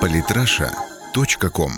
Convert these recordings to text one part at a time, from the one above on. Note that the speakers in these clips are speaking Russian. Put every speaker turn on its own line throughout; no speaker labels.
Политраша.ком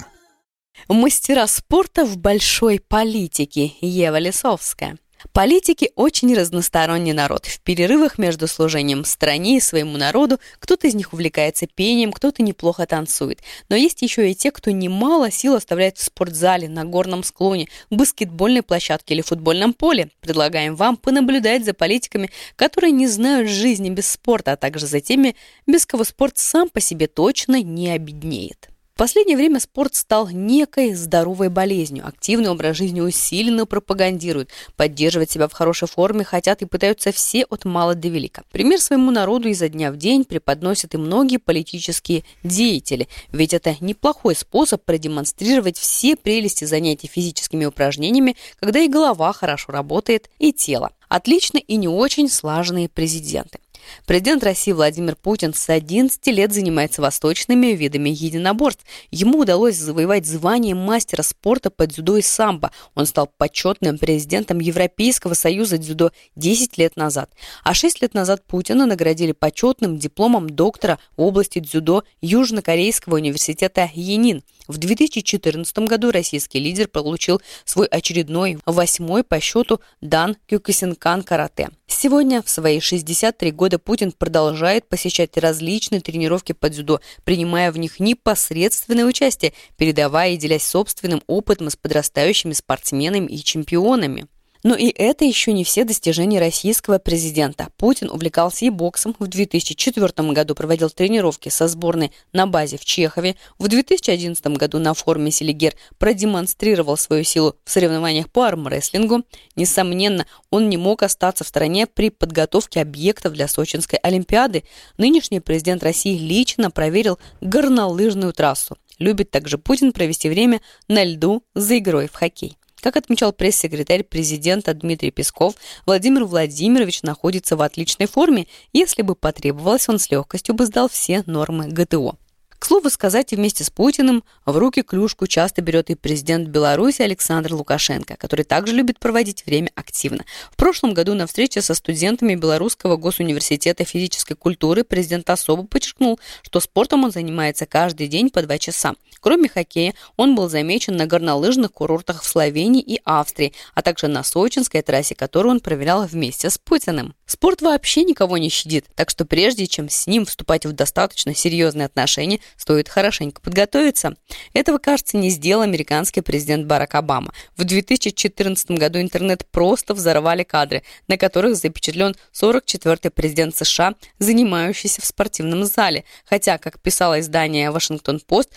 Мастера спорта в большой политике. Ева Лисовская. Политики очень разносторонний народ. В перерывах между служением стране и своему народу кто-то из них увлекается пением, кто-то неплохо танцует. Но есть еще и те, кто немало сил оставляет в спортзале, на горном склоне, баскетбольной площадке или футбольном поле. Предлагаем вам понаблюдать за политиками, которые не знают жизни без спорта, а также за теми, без кого спорт сам по себе точно не обеднеет. Последнее время спорт стал некой здоровой болезнью. Активный образ жизни усиленно пропагандируют. Поддерживать себя в хорошей форме хотят и пытаются все от мала до велика. Пример своему народу изо дня в день преподносят и многие политические деятели. Ведь это неплохой способ продемонстрировать все прелести занятий физическими упражнениями, когда и голова хорошо работает, и тело. Отлично и не очень слаженные президенты. Президент России Владимир Путин с 11 лет занимается восточными видами единоборств. Ему удалось завоевать звание мастера спорта по дзюдо и самбо. Он стал почетным президентом Европейского союза дзюдо 10 лет назад. А 6 лет назад Путина наградили почетным дипломом доктора в области дзюдо Южнокорейского университета Енин. В 2014 году российский лидер получил свой очередной, восьмой по счету дан Кюкусинкан карате. Сегодня, в свои 63 года, Путин продолжает посещать различные тренировки по дзюдо, принимая в них непосредственное участие, передавая и делясь собственным опытом с подрастающими спортсменами и чемпионами. Но и это еще не все достижения российского президента. Путин увлекался и боксом. В 2004 году проводил тренировки со сборной на базе в Чехове. В 2011 году на форуме Селигер продемонстрировал свою силу в соревнованиях по армрестлингу. Несомненно, он не мог остаться в стране при подготовке объектов для Сочинской Олимпиады. Нынешний президент России лично проверил горнолыжную трассу. Любит также Путин провести время на льду за игрой в хоккей. Как отмечал пресс-секретарь президента Дмитрий Песков, Владимир Владимирович находится в отличной форме. Если бы потребовалось, он с легкостью бы сдал все нормы ГТО. К слову сказать, вместе с Путиным в руки клюшку часто берет и президент Беларуси Александр Лукашенко, который также любит проводить время активно. В прошлом году на встрече со студентами Белорусского госуниверситета физической культуры президент особо подчеркнул, что спортом он занимается каждый день по два часа. Кроме хоккея, он был замечен на горнолыжных курортах в Словении и Австрии, а также на Сочинской трассе, которую он проверял вместе с Путиным. Спорт вообще никого не щадит, так что прежде чем с ним вступать в достаточно серьезные отношения, стоит хорошенько подготовиться. Этого, кажется, не сделал американский президент Барак Обама. В 2014 году интернет просто взорвали кадры, на которых запечатлен 44-й президент США, занимающийся в спортивном зале. Хотя, как писало издание «Вашингтон-Пост»,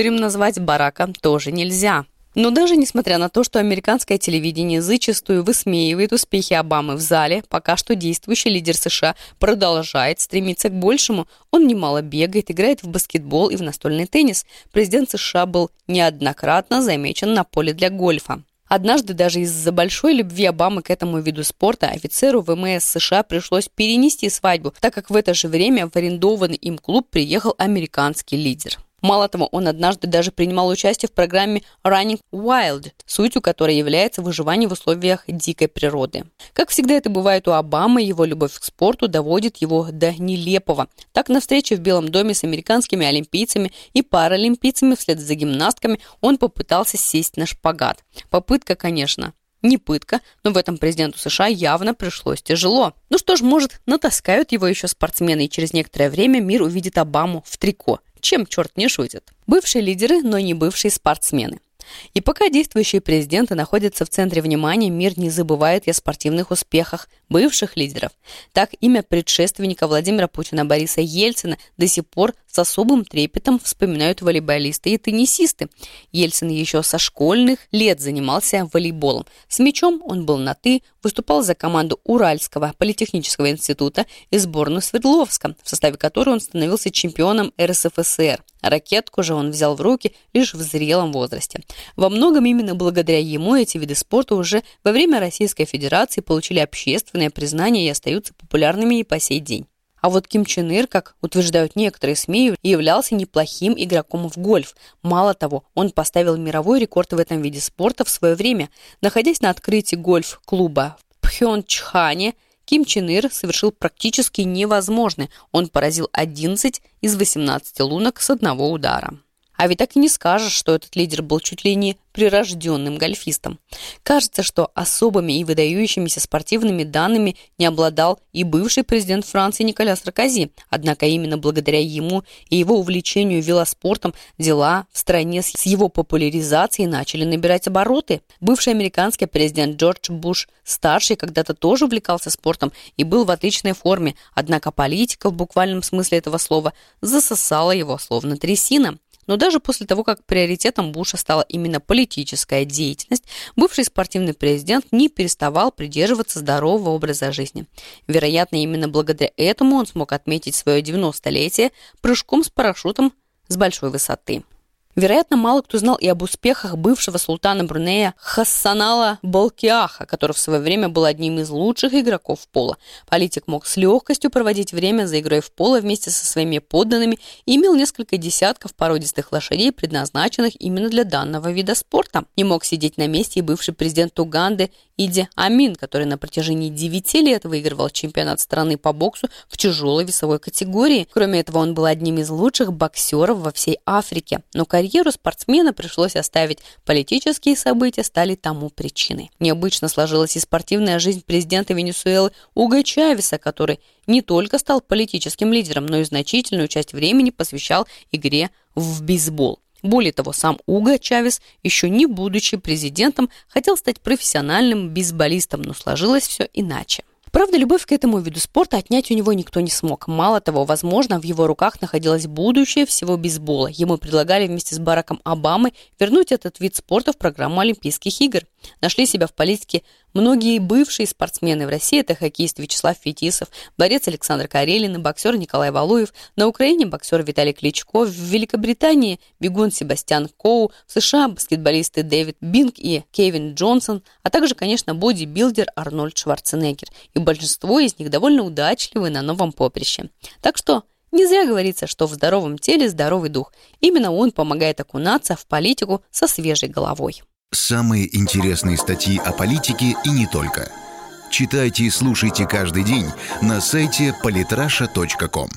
лодырем назвать Барака тоже нельзя. Но даже несмотря на то, что американское телевидение зачастую высмеивает успехи Обамы в зале, пока что действующий лидер США продолжает стремиться к большему. Он немало бегает, играет в баскетбол и в настольный теннис. Президент США был неоднократно замечен на поле для гольфа. Однажды даже из-за большой любви Обамы к этому виду спорта офицеру ВМС США пришлось перенести свадьбу, так как в это же время в арендованный им клуб приехал американский лидер. Мало того, он однажды даже принимал участие в программе Running Wild, сутью которой является выживание в условиях дикой природы. Как всегда это бывает у Обамы, его любовь к спорту доводит его до нелепого. Так, на встрече в Белом доме с американскими олимпийцами и паралимпийцами вслед за гимнастками он попытался сесть на шпагат. Попытка, конечно, не пытка, но в этом президенту США явно пришлось тяжело. Ну что ж, может, натаскают его еще спортсмены, и через некоторое время мир увидит Обаму в трико. Чем черт не шутит? Бывшие лидеры, но не бывшие спортсмены. И пока действующие президенты находятся в центре внимания, мир не забывает и о спортивных успехах бывших лидеров. Так, имя предшественника Владимира Путина Бориса Ельцина до сих пор с особым трепетом вспоминают волейболисты и теннисисты. Ельцин еще со школьных лет занимался волейболом. С мячом он был на «ты», выступал за команду Уральского политехнического института и сборную Свердловска, в составе которой он становился чемпионом РСФСР. Ракетку же он взял в руки лишь в зрелом возрасте. Во многом именно благодаря ему эти виды спорта уже во время Российской Федерации получили общественное признание и остаются популярными и по сей день. А вот Ким Чен Ир, как утверждают некоторые СМИ, являлся неплохим игроком в гольф. Мало того, он поставил мировой рекорд в этом виде спорта в свое время. Находясь на открытии гольф-клуба в Пхенчхане, Ким Чен Ир совершил практически невозможное. Он поразил 11 из 18 лунок с одного удара. А ведь так и не скажешь, что этот лидер был чуть ли не прирожденным гольфистом. Кажется, что особыми и выдающимися спортивными данными не обладал и бывший президент Франции Николя Саркози. Однако именно благодаря ему и его увлечению велоспортом дела в стране с его популяризацией начали набирать обороты. Бывший американский президент Джордж Буш старший когда-то тоже увлекался спортом и был в отличной форме, однако политика в буквальном смысле этого слова засосала его словно трясина. Но даже после того, как приоритетом Буша стала именно политическая деятельность, бывший спортивный президент не переставал придерживаться здорового образа жизни. Вероятно, именно благодаря этому он смог отметить свое 90-летие прыжком с парашютом с большой высоты. Вероятно, мало кто знал и об успехах бывшего султана Брунея Хассанала Болкиаха, который в свое время был одним из лучших игроков в поло. Политик мог с легкостью проводить время за игрой в поло вместе со своими подданными и имел несколько десятков породистых лошадей, предназначенных именно для данного вида спорта. Не мог сидеть на месте и бывший президент Уганды Иди Амин, который на протяжении 9 лет выигрывал чемпионат страны по боксу в тяжелой весовой категории. Кроме этого, он был одним из лучших боксеров во всей Африке. Но карьеру спортсмена пришлось оставить. Политические события стали тому причиной. Необычно сложилась и спортивная жизнь президента Венесуэлы Уго Чавеса, который не только стал политическим лидером, но и значительную часть времени посвящал игре в бейсбол. Более того, сам Уго Чавес, еще не будучи президентом, хотел стать профессиональным бейсболистом, но сложилось все иначе. Правда, любовь к этому виду спорта отнять у него никто не смог. Мало того, возможно, в его руках находилось будущее всего бейсбола. Ему предлагали вместе с Бараком Обамой вернуть этот вид спорта в программу Олимпийских игр. Нашли себя в политике многие бывшие спортсмены в России. Это хоккеист Вячеслав Фетисов, борец Александр Карелин и боксер Николай Валуев. На Украине боксер Виталий Кличко. В Великобритании бегун Себастьян Коу. В США баскетболисты Дэвид Бинг и Кевин Джонсон. А также, конечно, бодибилдер Арнольд Шварценеггер. И большинство из них довольно удачливы на новом поприще. Так что не зря говорится, что в здоровом теле здоровый дух. Именно он помогает окунаться в политику со свежей головой.
Самые интересные статьи о политике и не только. Читайте и слушайте каждый день на сайте polytrasha.com.